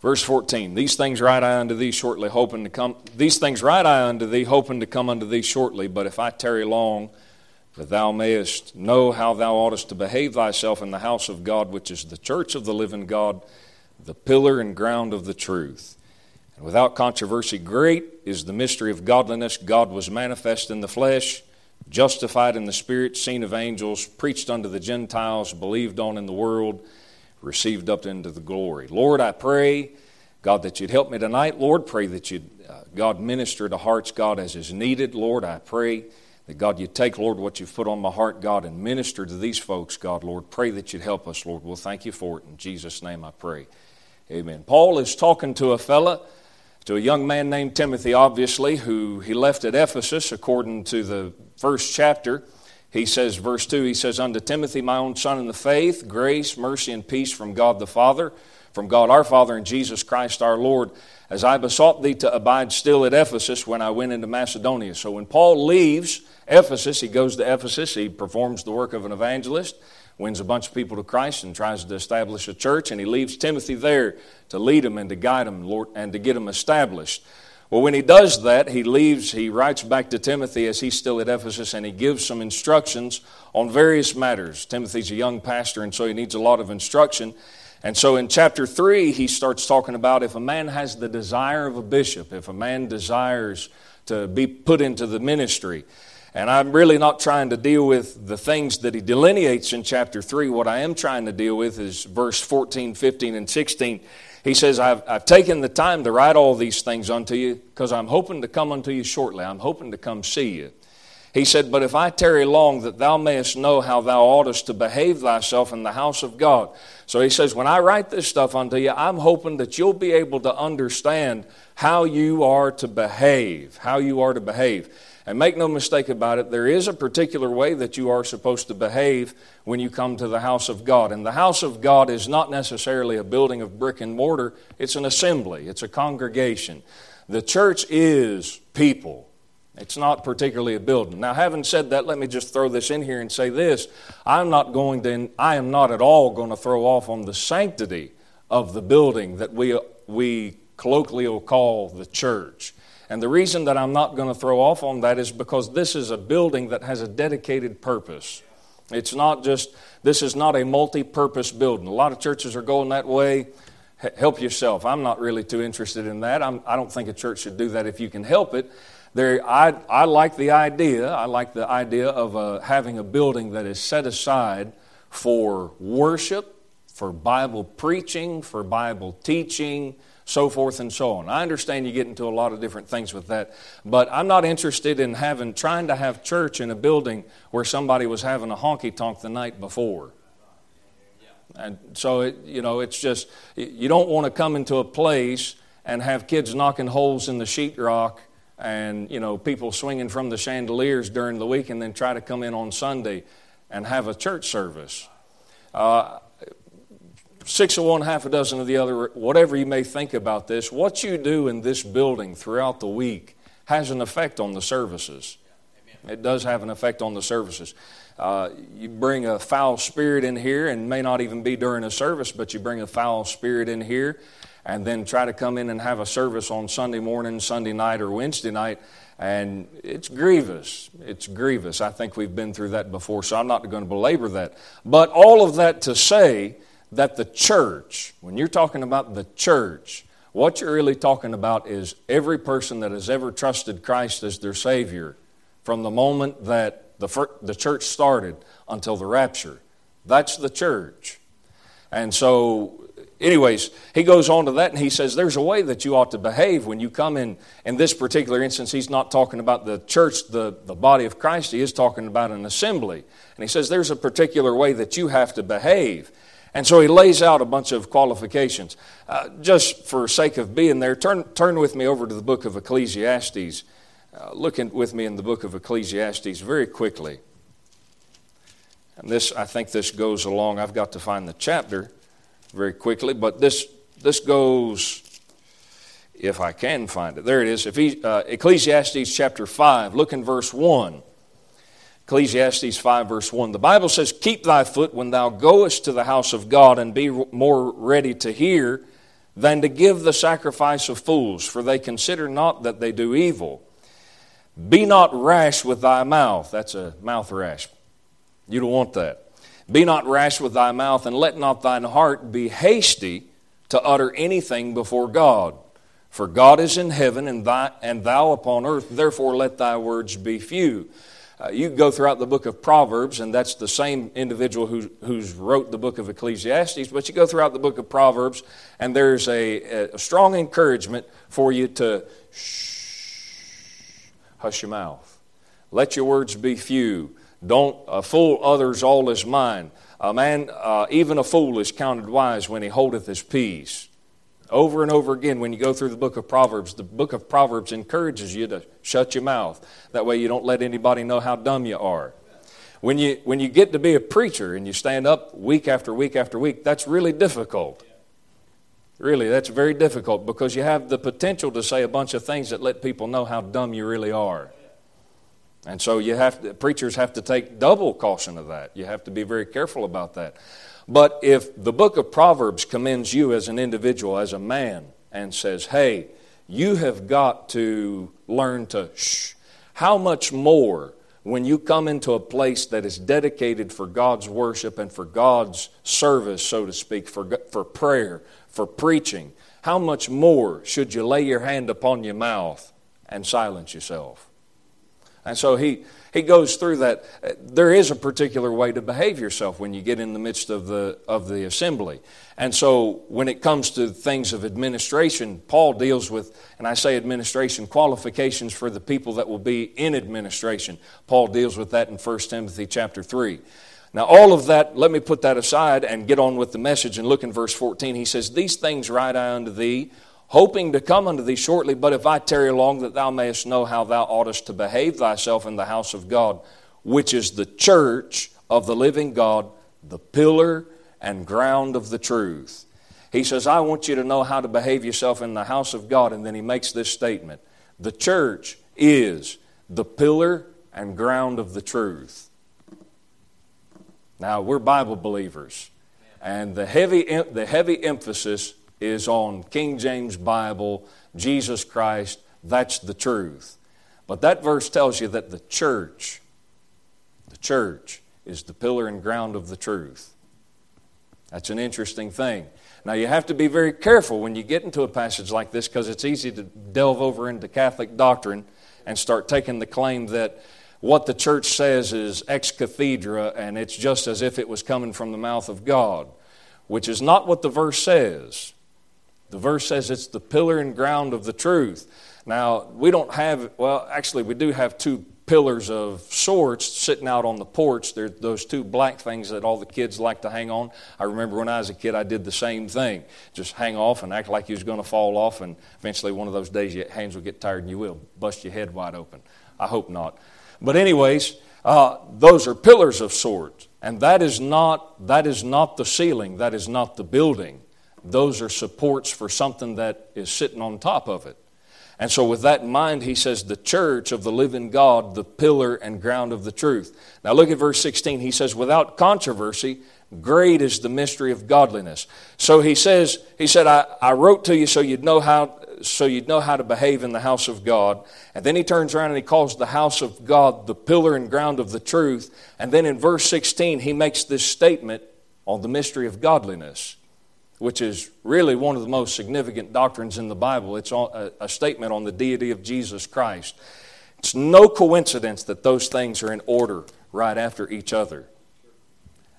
Verse 14, these things write I unto thee shortly, hoping to come. These things write I unto thee, hoping to come unto thee shortly. But if I tarry long, that thou mayest know how thou oughtest to behave thyself in the house of God, which is the church of the living God, the pillar and ground of the truth. And without controversy, great is the mystery of godliness. God was manifest in the flesh, justified in the spirit, seen of angels, preached unto the Gentiles, believed on in the world received up into the glory. Lord, I pray, God, that you'd help me tonight. Lord, pray that you'd, uh, God, minister to hearts, God, as is needed. Lord, I pray that, God, you'd take, Lord, what you've put on my heart, God, and minister to these folks, God, Lord. Pray that you'd help us, Lord. We'll thank you for it. In Jesus' name I pray. Amen. Paul is talking to a fella, to a young man named Timothy, obviously, who he left at Ephesus, according to the first chapter. He says, verse 2, he says, Unto Timothy, my own son in the faith, grace, mercy, and peace from God the Father, from God our Father, and Jesus Christ our Lord, as I besought thee to abide still at Ephesus when I went into Macedonia. So when Paul leaves Ephesus, he goes to Ephesus, he performs the work of an evangelist, wins a bunch of people to Christ, and tries to establish a church, and he leaves Timothy there to lead him and to guide him, Lord, and to get him established. Well, when he does that, he leaves, he writes back to Timothy as he's still at Ephesus and he gives some instructions on various matters. Timothy's a young pastor and so he needs a lot of instruction. And so in chapter 3, he starts talking about if a man has the desire of a bishop, if a man desires to be put into the ministry. And I'm really not trying to deal with the things that he delineates in chapter 3. What I am trying to deal with is verse 14, 15, and 16 he says, I've, I've taken the time to write all these things unto you because I'm hoping to come unto you shortly. I'm hoping to come see you. He said, But if I tarry long, that thou mayest know how thou oughtest to behave thyself in the house of God. So he says, When I write this stuff unto you, I'm hoping that you'll be able to understand how you are to behave, how you are to behave. And make no mistake about it, there is a particular way that you are supposed to behave when you come to the house of God. And the house of God is not necessarily a building of brick and mortar, it's an assembly, it's a congregation. The church is people. It's not particularly a building. Now, having said that, let me just throw this in here and say this. I'm not going to, I am not at all going to throw off on the sanctity of the building that we, we colloquially call the church. And the reason that I'm not going to throw off on that is because this is a building that has a dedicated purpose. It's not just, this is not a multi purpose building. A lot of churches are going that way. help yourself. I'm not really too interested in that. I'm, I do not think a church should do that if you can help it. There, I, I like the idea. I like the idea of uh, having a building that is set aside for worship, for Bible preaching, for Bible teaching, so forth and so on. I understand you get into a lot of different things with that, but I'm not interested in having trying to have church in a building where somebody was having a honky tonk the night before. And so, it, you know, it's just, you don't want to come into a place and have kids knocking holes in the sheetrock and, you know, people swinging from the chandeliers during the week and then try to come in on Sunday and have a church service. Uh, six of one, half a dozen of the other, whatever you may think about this, what you do in this building throughout the week has an effect on the services. It does have an effect on the services. Uh, you bring a foul spirit in here, and may not even be during a service, but you bring a foul spirit in here, and then try to come in and have a service on Sunday morning, Sunday night, or Wednesday night, and it's grievous. It's grievous. I think we've been through that before, so I'm not going to belabor that. But all of that to say, that the church, when you're talking about the church, what you're really talking about is every person that has ever trusted Christ as their Savior from the moment that the, the church started until the rapture. That's the church. And so, anyways, he goes on to that and he says there's a way that you ought to behave when you come in. In this particular instance, he's not talking about the church, the, the body of Christ, he is talking about an assembly. And he says there's a particular way that you have to behave. And so he lays out a bunch of qualifications. Uh, just for sake of being there, turn, turn with me over to the book of Ecclesiastes. Uh, look in, with me in the book of Ecclesiastes very quickly. And this, I think this goes along. I've got to find the chapter very quickly, but this, this goes, if I can find it. There it is. He, uh, Ecclesiastes chapter 5, look in verse 1. Ecclesiastes 5, verse 1. The Bible says, Keep thy foot when thou goest to the house of God, and be more ready to hear than to give the sacrifice of fools, for they consider not that they do evil. Be not rash with thy mouth. That's a mouth rash. You don't want that. Be not rash with thy mouth, and let not thine heart be hasty to utter anything before God. For God is in heaven, and, thy, and thou upon earth, therefore let thy words be few. Uh, you go throughout the book of Proverbs, and that's the same individual who, who's wrote the book of Ecclesiastes, but you go throughout the book of Proverbs, and there's a, a strong encouragement for you to shh, hush your mouth. Let your words be few. Don't uh, fool others all is mine. A man, uh, even a fool, is counted wise when he holdeth his peace. Over and over again, when you go through the book of Proverbs, the book of Proverbs encourages you to shut your mouth. That way, you don't let anybody know how dumb you are. When you, when you get to be a preacher and you stand up week after week after week, that's really difficult. Really, that's very difficult because you have the potential to say a bunch of things that let people know how dumb you really are. And so you have to, preachers have to take double caution of that. You have to be very careful about that. But if the book of Proverbs commends you as an individual, as a man, and says, hey, you have got to learn to shh, how much more when you come into a place that is dedicated for God's worship and for God's service, so to speak, for, for prayer, for preaching, how much more should you lay your hand upon your mouth and silence yourself? And so he, he goes through that. There is a particular way to behave yourself when you get in the midst of the, of the assembly. And so when it comes to things of administration, Paul deals with, and I say administration, qualifications for the people that will be in administration. Paul deals with that in 1 Timothy chapter 3. Now, all of that, let me put that aside and get on with the message and look in verse 14. He says, These things write I unto thee hoping to come unto thee shortly, but if I tarry long, that thou mayest know how thou oughtest to behave thyself in the house of God, which is the church of the living God, the pillar and ground of the truth. He says, I want you to know how to behave yourself in the house of God. And then he makes this statement The church is the pillar and ground of the truth. Now, we're Bible believers, and the heavy, the heavy emphasis is on King James Bible, Jesus Christ. That's the truth. But that verse tells you that the church, the church, is the pillar and ground of the truth. That's an interesting thing. Now, you have to be very careful when you get into a passage like this because it's easy to delve over into Catholic doctrine and start taking the claim that what the church says is ex cathedra and it's just as if it was coming from the mouth of God, which is not what the verse says. The verse says it's the pillar and ground of the truth. Now, we don't have, well, actually, we do have two pillars of sorts sitting out on the porch. They're those two black things that all the kids like to hang on. I remember when I was a kid, I did the same thing. Just hang off and act like you was going to fall off, and eventually one of those days your hands will get tired and you will bust your head wide open. I hope not. But anyways, uh, those are pillars of sorts, and that is not that is not the ceiling. That is not the building those are supports for something that is sitting on top of it. And so, with that in mind, he says, the church of the living God, the pillar and ground of the truth. Now, look at verse 16. He says, without controversy, great is the mystery of godliness. So he says, he said, I, I wrote to you so you'd know how so you'd know how to behave in the house of God. And then he turns around and he calls the house of God the pillar and ground of the truth. And then in verse 16, he makes this statement on the mystery of godliness which is really one of the most significant doctrines in the Bible. It's a, statement on the deity of Jesus Christ. It's no coincidence that those things are in order right after each other.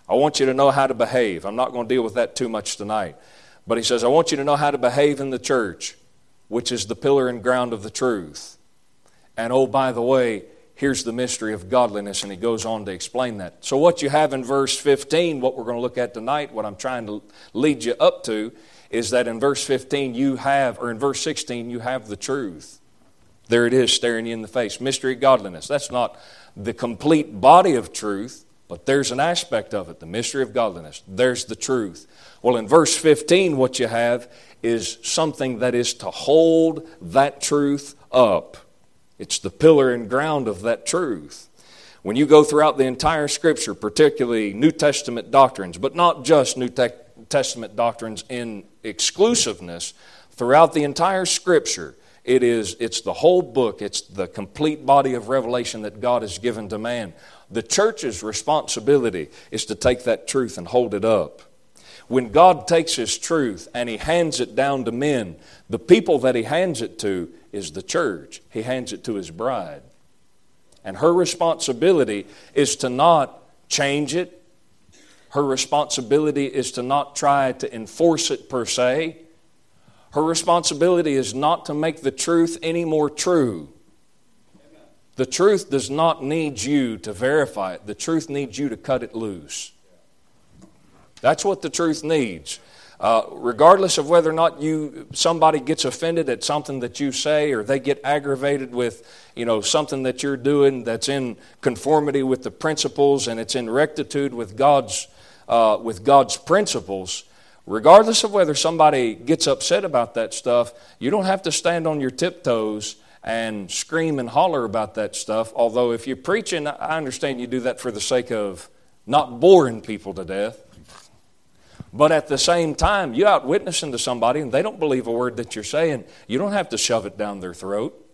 I want you to know how to behave. I'm not going to deal with that too much tonight. But he says, I want you to know how to behave in the church, which is the pillar and ground of the truth. And oh, by the way, here's the mystery of godliness, and he goes on to explain that. So, what you have in verse 15, what we're going to look at tonight, what I'm trying to lead you up to, is that in verse 15 you have, or in verse 16, you have the truth. There it is, staring you in the face. Mystery of godliness. That's not the complete body of truth, but there's an aspect of it, the mystery of godliness. There's the truth. Well, in verse 15, what you have is something that is to hold that truth up. It's the pillar and ground of that truth. When you go throughout the entire Scripture, particularly New Testament doctrines, but not just New Te- Testament doctrines in exclusiveness throughout the entire Scripture. It is, it's the whole book, it's the complete body of revelation that God has given to man. The church's responsibility is to take that truth and hold it up. When God takes His truth and He hands it down to men, the people that He hands it to is the church. He hands it to His bride. And her responsibility is to not change it. Her responsibility is to not try to enforce it per se. Her responsibility is not to make the truth any more true. The truth does not need you to verify it, the truth needs you to cut it loose. That's what the truth needs. Uh, regardless of whether or not you somebody gets offended at something that you say or they get aggravated with you know something that you're doing that's in conformity with the principles and it's in rectitude with god's uh, with god's principles regardless of whether somebody gets upset about that stuff you don't have to stand on your tiptoes and scream and holler about that stuff. Although if you're preaching i understand you do that for the sake of not boring people to death but at the same time, you're out witnessing to somebody and they don't believe a word that you're saying. You don't have to shove it down their throat.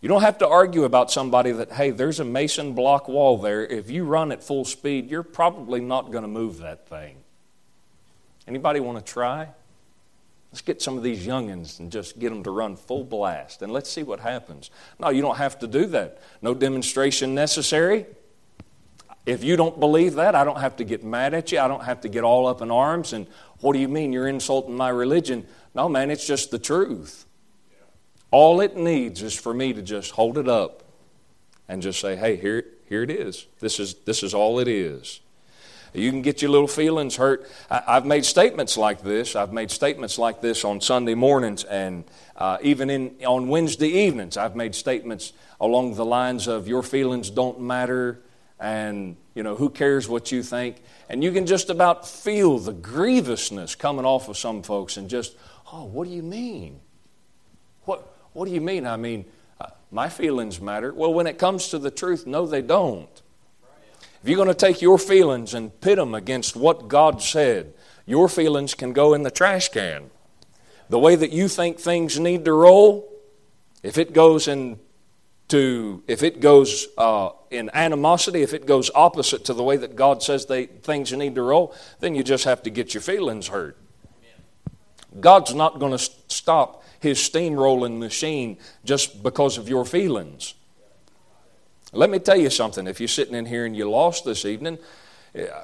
You don't have to argue about somebody that, hey, there's a mason block wall there. If you run at full speed, you're probably not going to move that thing. Anybody want to try? Let's get some of these youngins and just get them to run full blast and let's see what happens. No, you don't have to do that. No demonstration necessary. If you don't believe that, I don't have to get mad at you. I don't have to get all up in arms and, what do you mean you're insulting my religion? No, man, it's just the truth. All it needs is for me to just hold it up and just say, hey, here, here it is. This is, this is all it is. You can get your little feelings hurt. I, have made statements like this. I've made statements like this on Sunday mornings and uh, even in, on Wednesday evenings. I've made statements along the lines of, your feelings don't matter and you know who cares what you think? And you can just about feel the grievousness coming off of some folks and just oh what do you mean? What what do you mean? I mean uh, my feelings matter. Well when it comes to the truth no they don't. If you're going to take your feelings and pit them against what god said your feelings can go in the trash can. The way that you think things need to roll if it goes in to if it goes uh, in animosity, if it goes opposite to the way that God says they, things need to roll, then you just have to get your feelings hurt. God's not going to stop his steamrolling machine just because of your feelings. Let me tell you something. If you're sitting in here and you lost this evening,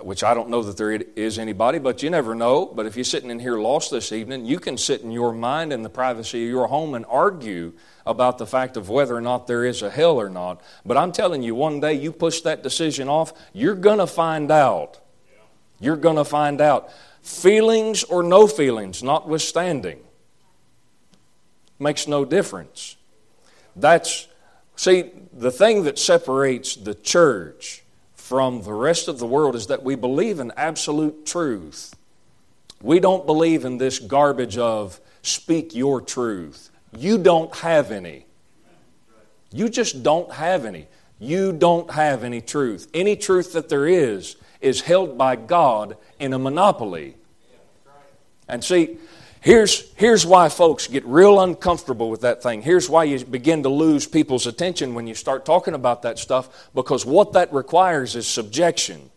which I don't know that there is anybody, but you never know. But if you're sitting in here lost this evening, you can sit in your mind in the privacy of your home and argue about the fact of whether or not there is a hell or not. But I'm telling you, one day you push that decision off, you're going to find out. You're going to find out. Feelings or no feelings, notwithstanding, makes no difference. That's, see, the thing that separates the church from the rest of the world is that we believe in absolute truth. We don't believe in this garbage of speak your truth. You don't have any. You just don't have any. You don't have any truth. Any truth that there is is held by God in a monopoly. And see, here's, here's why folks get real uncomfortable with that thing. Here's why you begin to lose people's attention when you start talking about that stuff, because what that requires is subjection.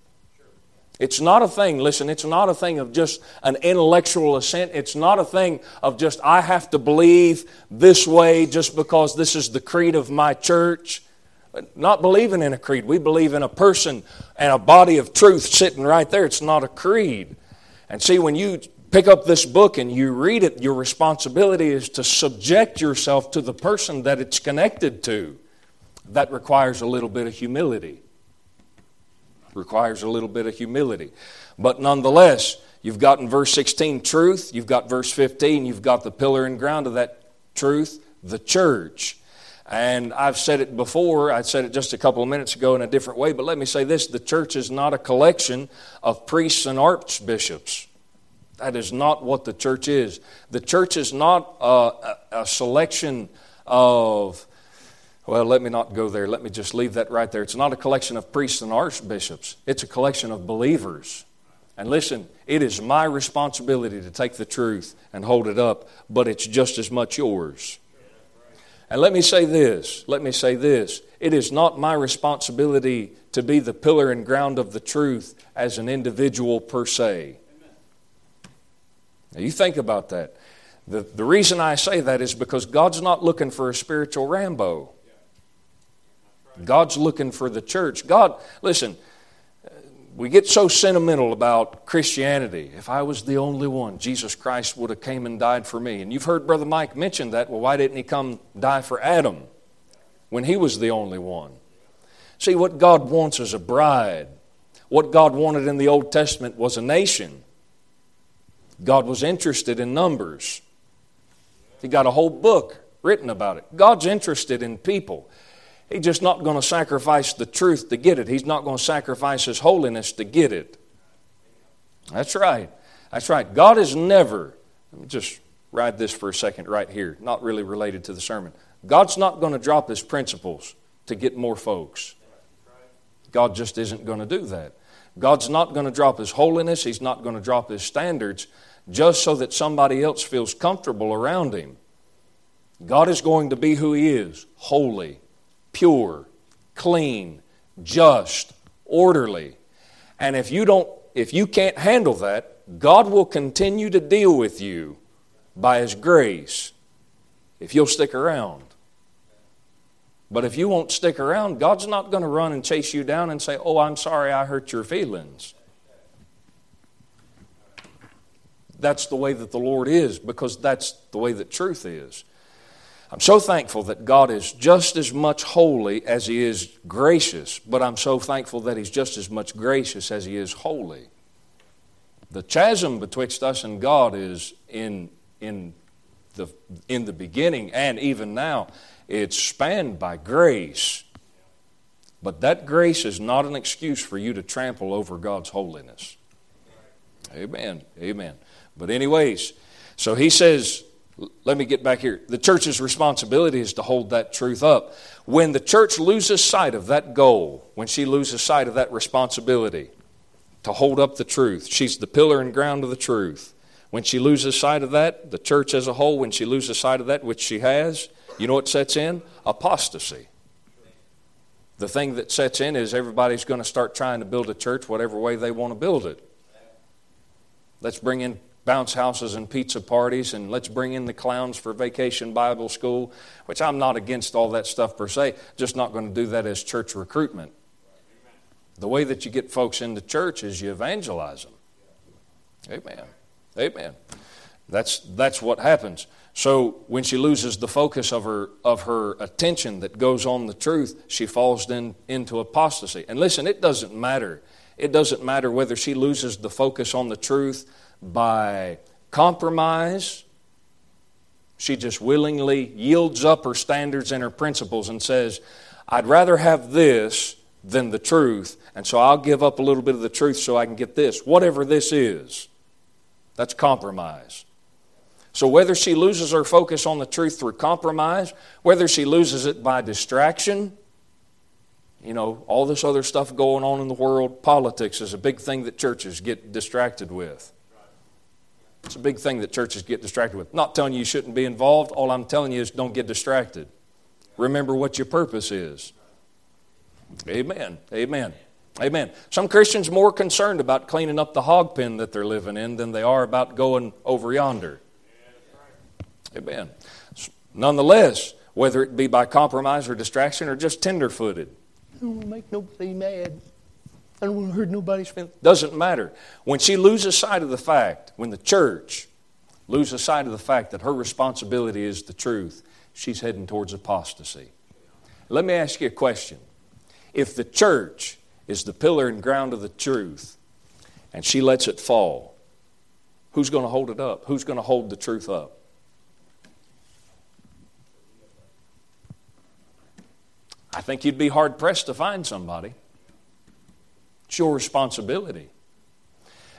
It's not a thing, listen, it's not a thing of just an intellectual assent. It's not a thing of just, I have to believe this way just because this is the creed of my church. Not believing in a creed. We believe in a person and a body of truth sitting right there. It's not a creed. And see, when you pick up this book and you read it, your responsibility is to subject yourself to the person that it's connected to. That requires a little bit of humility requires a little bit of humility. But nonetheless, you've got in verse 16 truth, you've got verse 15, you've got the pillar and ground of that truth, the church. And I've said it before, I said it just a couple of minutes ago in a different way, but let me say this the church is not a collection of priests and archbishops. That is not what the church is. The church is not a, a, a selection of well, let me not go there. Let me just leave that right there. It's not a collection of priests and archbishops, it's a collection of believers. And listen, it is my responsibility to take the truth and hold it up, but it's just as much yours. And let me say this let me say this. It is not my responsibility to be the pillar and ground of the truth as an individual per se. Now, you think about that. The, the reason I say that is because God's not looking for a spiritual Rambo. God's looking for the church. God, listen, we get so sentimental about Christianity. If I was the only one, Jesus Christ would have came and died for me. And you've heard Brother Mike mention that. Well, why didn't he come die for Adam when he was the only one? See, what God wants is a bride. What God wanted in the Old Testament was a nation. God was interested in numbers. He got a whole book written about it. God's interested in people. He's just not going to sacrifice the truth to get it. He's not going to sacrifice His holiness to get it. That's right. That's right. God is never, let me just ride this for a second right here, not really related to the sermon. God's not going to drop His principles to get more folks. God just isn't going to do that. God's not going to drop His holiness, He's not going to drop His standards just so that somebody else feels comfortable around Him. God is going to be who He is holy, pure, clean, just, orderly. And if you don't if you can't handle that, God will continue to deal with you by his grace if you'll stick around. But if you won't stick around, God's not going to run and chase you down and say, "Oh, I'm sorry I hurt your feelings." That's the way that the Lord is because that's the way that truth is. I'm so thankful that God is just as much holy as He is gracious, but I'm so thankful that He's just as much gracious as He is holy. The chasm betwixt us and God is in, in, the, in the beginning and even now, it's spanned by grace. But that grace is not an excuse for you to trample over God's holiness. Amen. Amen. But, anyways, so he says, let me get back here. The church's responsibility is to hold that truth up. When the church loses sight of that goal, when she loses sight of that responsibility to hold up the truth, she's the pillar and ground of the truth. When she loses sight of that, the church as a whole, when she loses sight of that, which she has, you know what sets in? Apostasy. The thing that sets in is everybody's going to start trying to build a church whatever way they want to build it. Let's bring in bounce houses and pizza parties, and let's bring in the clowns for vacation Bible school, which I'm not against all that stuff per se, just not going to do that as church recruitment. The way that you get folks into church is you evangelize them. Amen. Amen. That's, that's what happens. So when she loses the focus of her, of her attention that goes on the truth, she falls in, into apostasy. And listen, it doesn't matter. It doesn't matter whether she loses the focus on the truth by compromise. She just willingly yields up her standards and her principles and says, I'd rather have this than the truth, and so I'll give up a little bit of the truth so I can get this, whatever this is. That's compromise. So, whether she loses her focus on the truth through compromise, whether she loses it by distraction, you know, all this other stuff going on in the world, politics is a big thing that churches get distracted with. It's a big thing that churches get distracted with. Not telling you you shouldn't be involved. All I'm telling you is don't get distracted. Remember what your purpose is. Amen. Amen. Amen. Some Christians more concerned about cleaning up the hog pen that they're living in than they are about going over yonder. Amen. Nonetheless, whether it be by compromise or distraction or just tenderfooted, I don't want to make nobody mad. I don't want to hurt nobody's feelings. Doesn't matter. When she loses sight of the fact, when the church loses sight of the fact that her responsibility is the truth, she's heading towards apostasy. Let me ask you a question. If the church is the pillar and ground of the truth and she lets it fall, who's going to hold it up? Who's going to hold the truth up? I think you'd be hard pressed to find somebody. It's your responsibility.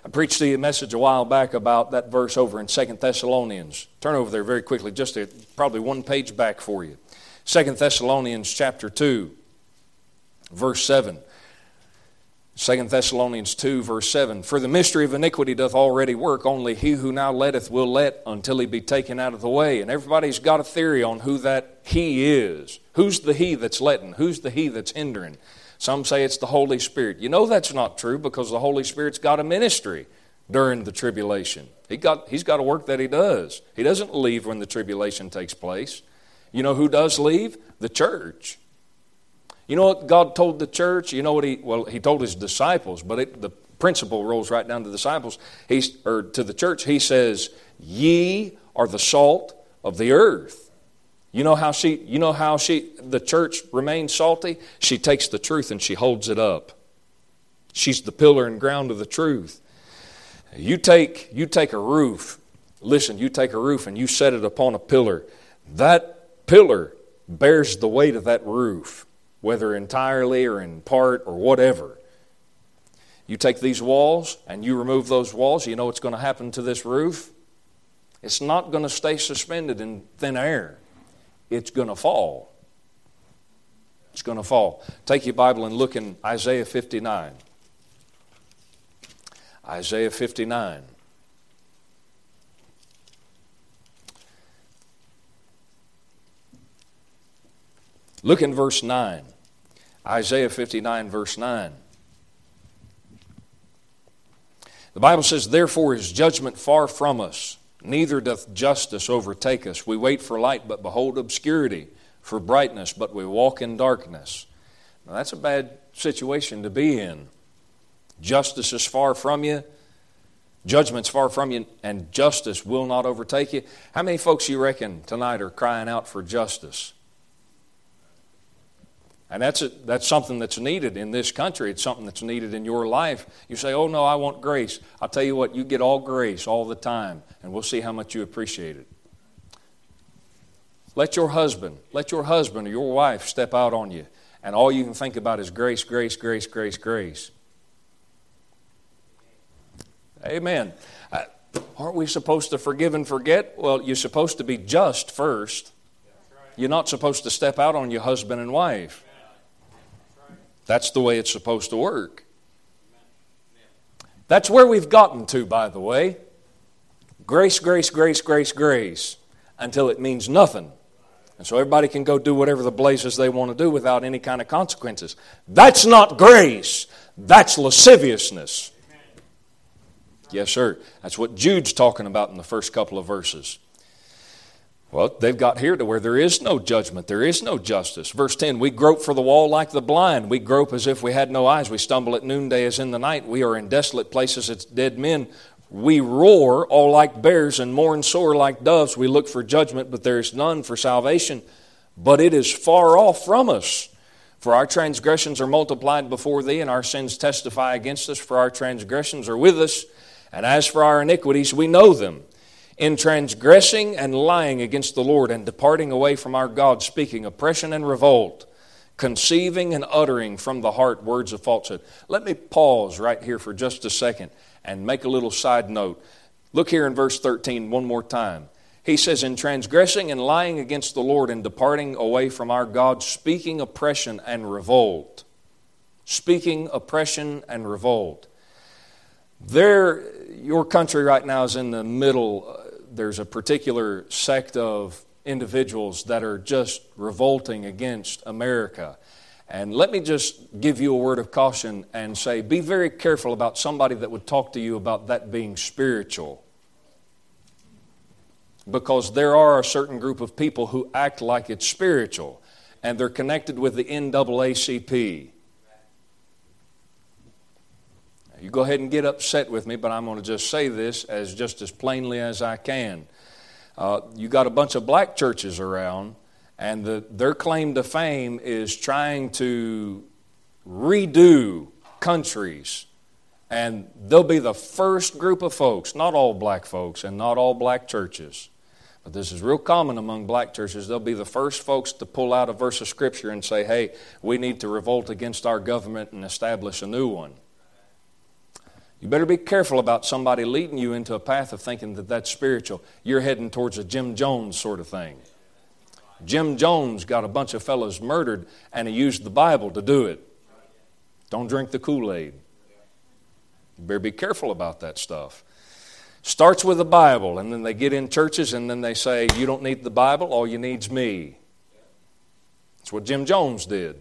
I preached to you a message a while back about that verse over in Second Thessalonians. Turn over there very quickly, just probably one page back for you. Second Thessalonians chapter 2, verse 7. 2 Thessalonians 2, verse 7 For the mystery of iniquity doth already work, only he who now letteth will let until he be taken out of the way. And everybody's got a theory on who that he is. Who's the he that's letting? Who's the he that's hindering? Some say it's the Holy Spirit. You know that's not true because the Holy Spirit's got a ministry during the tribulation. He got, he's got a work that he does. He doesn't leave when the tribulation takes place. You know who does leave? The church. You know what God told the church? You know what he, well, he told his disciples, but it, the principle rolls right down to the disciples, or to the church. He says, Ye are the salt of the earth. You know how she, you know how she, the church remains salty? She takes the truth and she holds it up. She's the pillar and ground of the truth. You take, you take a roof, listen, you take a roof and you set it upon a pillar. That pillar bears the weight of that roof whether entirely or in part or whatever. You take these walls and you remove those walls, you know what's going to happen to this roof? It's not going to stay suspended in thin air. It's going to fall. It's going to fall. Take your Bible and look in Isaiah 59. Isaiah 59. Look in verse 9. Isaiah 59, verse 9. The Bible says, Therefore is judgment far from us, neither doth justice overtake us. We wait for light, but behold obscurity, for brightness, but we walk in darkness. Now, that's a bad situation to be in. Justice is far from you, judgment's far from you, and justice will not overtake you. How many folks you reckon tonight are crying out for justice? And that's, a, that's something that's needed in this country. It's something that's needed in your life. You say, oh, no, I want grace. I'll tell you what, you get all grace all the time, and we'll see how much you appreciate it. Let your husband, let your husband or your wife step out on you, and all you can think about is grace, grace, grace, grace, grace. Amen. Uh, aren't we supposed to forgive and forget? Well, you're supposed to be just first. You're not supposed to step out on your husband and wife. That's the way it's supposed to work. That's where we've gotten to, by the way. Grace, grace, grace, grace, grace, until it means nothing. And so everybody can go do whatever the blazes they want to do without any kind of consequences. That's not grace, that's lasciviousness. Yes, sir. That's what Jude's talking about in the first couple of verses. Well, they've got here to where there is no judgment, there is no justice. Verse 10 We grope for the wall like the blind. We grope as if we had no eyes. We stumble at noonday as in the night. We are in desolate places as dead men. We roar all like bears and mourn sore like doves. We look for judgment, but there is none for salvation. But it is far off from us. For our transgressions are multiplied before thee, and our sins testify against us. For our transgressions are with us, and as for our iniquities, we know them in transgressing and lying against the Lord and departing away from our God, speaking oppression and revolt, conceiving and uttering from the heart words of falsehood. Let me pause right here for just a second and make a little side note. Look here in verse 13 one more time. He says, In transgressing and lying against the Lord and departing away from our God, speaking oppression and revolt. Speaking oppression and revolt. There, your country right now is in the middle there's a particular sect of individuals that are just revolting against America. And let me just give you a word of caution and say be very careful about somebody that would talk to you about that being spiritual. Because there are a certain group of people who act like it's spiritual, and they're connected with the NAACP. You go ahead and get upset with me, but I'm going to just say this as just as plainly as I can. Uh, you got a bunch of black churches around, and the, their claim to fame is trying to redo countries. And they'll be the first group of folks, not all black folks and not all black churches, but this is real common among black churches. They'll be the first folks to pull out a verse of Scripture and say, hey, we need to revolt against our government and establish a new one. You better be careful about somebody leading you into a path of thinking that that's spiritual. You're heading towards a Jim Jones sort of thing. Jim Jones got a bunch of fellows murdered, and he used the Bible to do it. Don't drink the Kool Aid. You better be careful about that stuff. Starts with the Bible, and then they get in churches and then they say, You don't need the Bible, all you need's me. That's what Jim Jones did.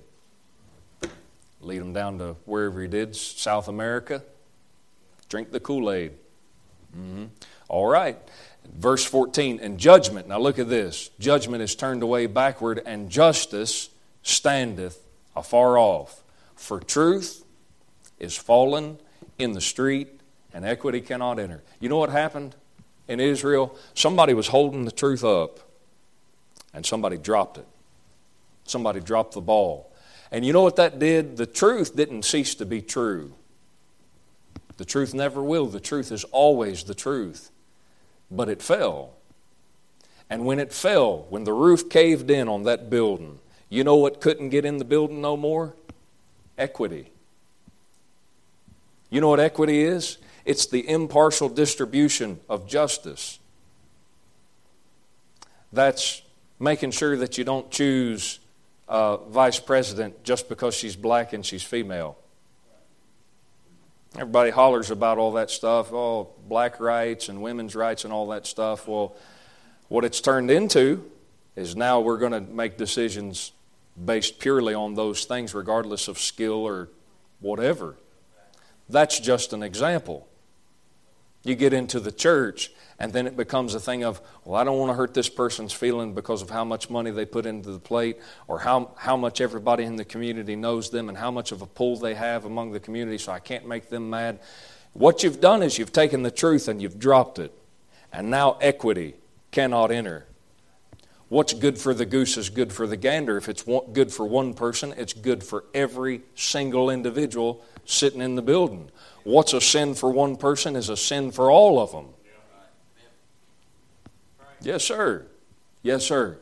Lead them down to wherever he did, South America. Drink the Kool Aid. Mm-hmm. All right. Verse 14, and judgment. Now look at this. Judgment is turned away backward, and justice standeth afar off. For truth is fallen in the street, and equity cannot enter. You know what happened in Israel? Somebody was holding the truth up, and somebody dropped it. Somebody dropped the ball. And you know what that did? The truth didn't cease to be true. The truth never will. The truth is always the truth. But it fell. And when it fell, when the roof caved in on that building, you know what couldn't get in the building no more? Equity. You know what equity is? It's the impartial distribution of justice. That's making sure that you don't choose a vice president just because she's black and she's female. Everybody hollers about all that stuff, oh, black rights and women's rights and all that stuff. Well, what it's turned into is now we're going to make decisions based purely on those things, regardless of skill or whatever. That's just an example. You get into the church, and then it becomes a thing of, well, I don't want to hurt this person's feeling because of how much money they put into the plate, or how, how much everybody in the community knows them, and how much of a pull they have among the community, so I can't make them mad. What you've done is you've taken the truth and you've dropped it, and now equity cannot enter. What's good for the goose is good for the gander. If it's good for one person, it's good for every single individual sitting in the building. What's a sin for one person is a sin for all of them. Yes, sir. Yes, sir.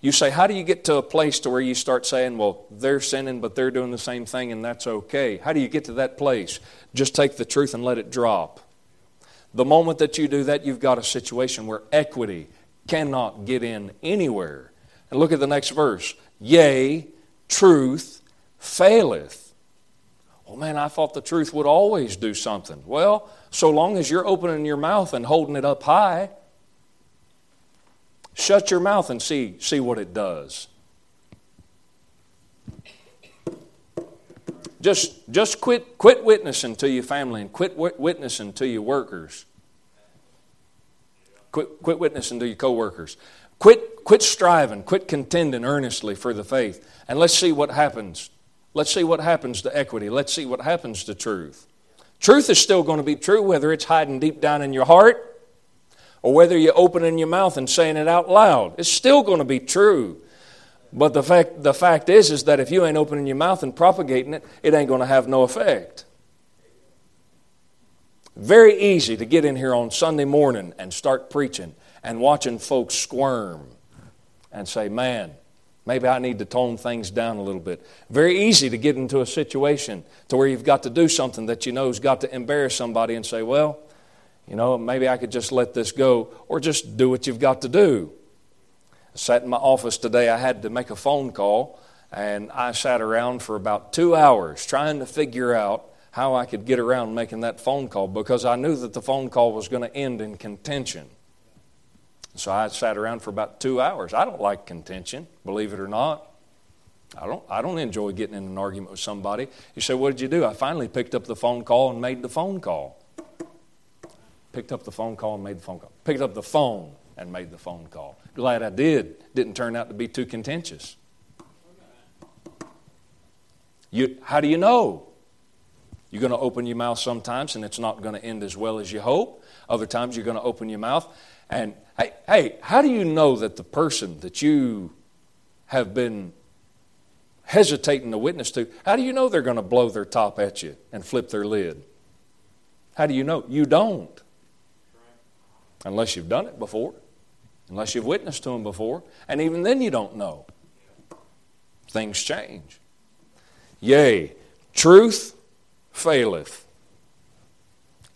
You say, how do you get to a place to where you start saying, well, they're sinning, but they're doing the same thing, and that's okay? How do you get to that place? Just take the truth and let it drop. The moment that you do that, you've got a situation where equity cannot get in anywhere. And look at the next verse. Yea, truth faileth. Oh man, I thought the truth would always do something. Well, so long as you're opening your mouth and holding it up high, shut your mouth and see, see what it does. Just, just quit, quit witnessing to your family and quit witnessing to your workers. Quit, quit witnessing to your coworkers. Quit, quit striving, quit contending earnestly for the faith, and let's see what happens Let's see what happens to equity. Let's see what happens to truth. Truth is still going to be true whether it's hiding deep down in your heart or whether you're opening your mouth and saying it out loud. It's still going to be true. But the fact, the fact is, is that if you ain't opening your mouth and propagating it, it ain't going to have no effect. Very easy to get in here on Sunday morning and start preaching and watching folks squirm and say, man, Maybe I need to tone things down a little bit. Very easy to get into a situation to where you've got to do something that you know has got to embarrass somebody and say, well, you know, maybe I could just let this go or just do what you've got to do. I sat in my office today. I had to make a phone call, and I sat around for about two hours trying to figure out how I could get around making that phone call because I knew that the phone call was going to end in contention. So I sat around for about two hours. I don't like contention, believe it or not. I don't, I don't enjoy getting in an argument with somebody. You say, What did you do? I finally picked up the phone call and made the phone call. Picked up the phone call and made the phone call. Picked up the phone and made the phone call. Glad I did. Didn't turn out to be too contentious. You, how do you know? You're going to open your mouth sometimes and it's not going to end as well as you hope. Other times you're going to open your mouth and hey, hey, how do you know that the person that you have been hesitating to witness to, how do you know they're going to blow their top at you and flip their lid? How do you know? You don't. Unless you've done it before, unless you've witnessed to them before, and even then you don't know. Things change. Yea, truth faileth,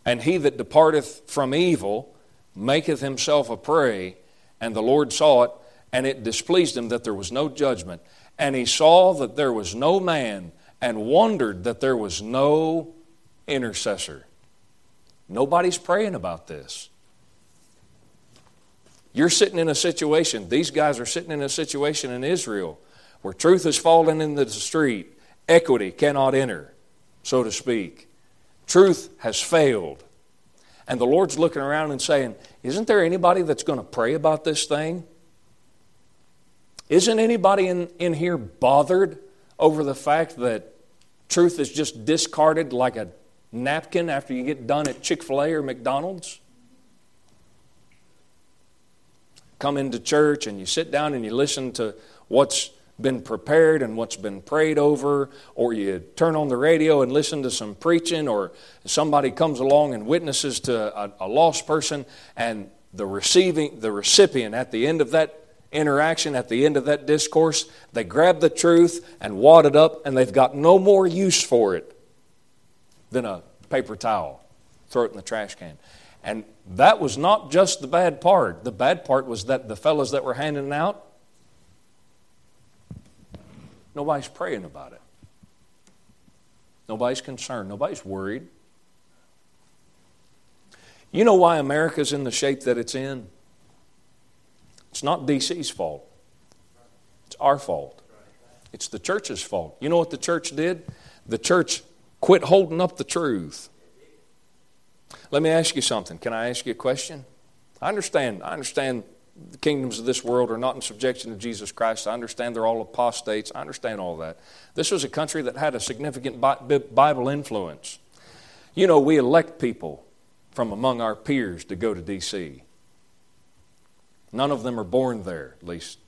and he that departeth from evil maketh himself a prey, and the Lord saw it, and it displeased him that there was no judgment. And he saw that there was no man, and wondered that there was no intercessor. Nobody's praying about this. You're sitting in a situation, these guys are sitting in a situation in Israel where truth has fallen into the street, equity cannot enter, so to speak. Truth has failed. And the Lord's looking around and saying, Isn't there anybody that's going to pray about this thing? Isn't anybody in, in here bothered over the fact that truth is just discarded like a napkin after you get done at Chick fil A or McDonald's? Come into church and you sit down and you listen to what's been prepared and what's been prayed over, or you turn on the radio and listen to some preaching, or somebody comes along and witnesses to a, a lost person, and the receiving the recipient at the end of that interaction, at the end of that discourse, they grab the truth and wad it up, and they've got no more use for it than a paper towel. Throw it in the trash can. And that was not just the bad part. The bad part was that the fellows that were handing out, nobody's praying about it. Nobody's concerned. Nobody's worried. You know why America's in the shape that it's in? It's not DC's fault. It's our fault. It's the church's fault. You know what the church did? The church quit holding up the truth. Let me ask you something. Can I ask you a question? I understand. I understand the kingdoms of this world are not in subjection to Jesus Christ. I understand they're all apostates. I understand all that. This was a country that had a significant Bible influence. You know, we elect people from among our peers to go to D.C. None of them are born there, at least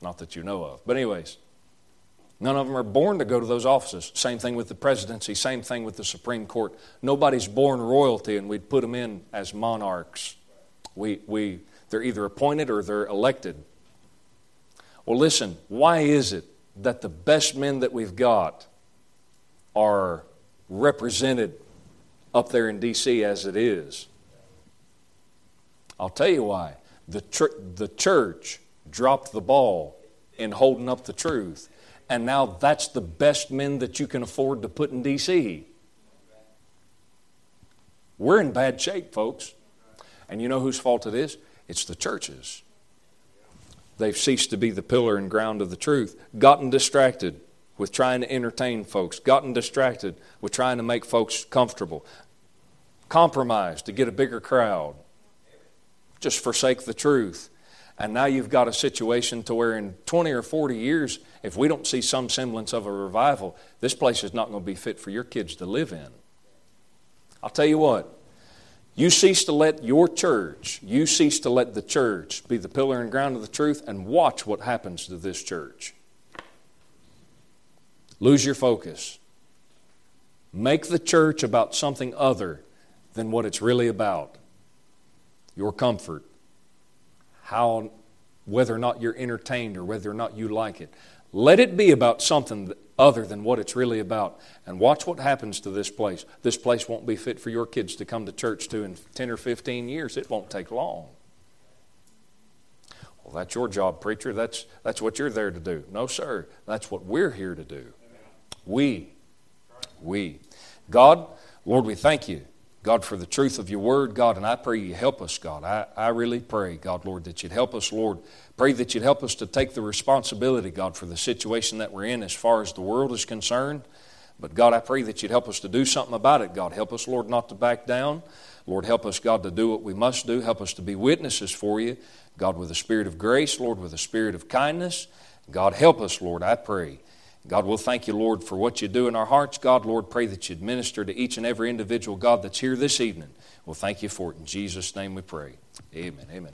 not that you know of. But, anyways, none of them are born to go to those offices. Same thing with the presidency, same thing with the Supreme Court. Nobody's born royalty, and we'd put them in as monarchs. We, we, they're either appointed or they're elected. Well, listen, why is it that the best men that we've got are represented up there in D.C. as it is? I'll tell you why. The, tr- the church dropped the ball in holding up the truth. And now that's the best men that you can afford to put in D.C. We're in bad shape, folks. And you know whose fault it is? It's the churches. They've ceased to be the pillar and ground of the truth, gotten distracted with trying to entertain folks, gotten distracted with trying to make folks comfortable, compromised to get a bigger crowd just forsake the truth. And now you've got a situation to where in 20 or 40 years, if we don't see some semblance of a revival, this place is not going to be fit for your kids to live in. I'll tell you what, you cease to let your church, you cease to let the church be the pillar and ground of the truth, and watch what happens to this church. Lose your focus. Make the church about something other than what it's really about your comfort, how, whether or not you're entertained or whether or not you like it. Let it be about something other than what it's really about. And watch what happens to this place. This place won't be fit for your kids to come to church to in 10 or 15 years. It won't take long. Well, that's your job, preacher. That's, that's what you're there to do. No, sir. That's what we're here to do. We. We. God, Lord, we thank you God, for the truth of your word, God, and I pray you help us, God. I, I really pray, God, Lord, that you'd help us, Lord. Pray that you'd help us to take the responsibility, God, for the situation that we're in as far as the world is concerned. But God, I pray that you'd help us to do something about it, God. Help us, Lord, not to back down. Lord, help us, God, to do what we must do. Help us to be witnesses for you, God, with a spirit of grace, Lord, with a spirit of kindness. God, help us, Lord, I pray. God, we'll thank you, Lord, for what you do in our hearts. God, Lord, pray that you'd minister to each and every individual, God, that's here this evening. We'll thank you for it. In Jesus' name we pray. Amen. Amen.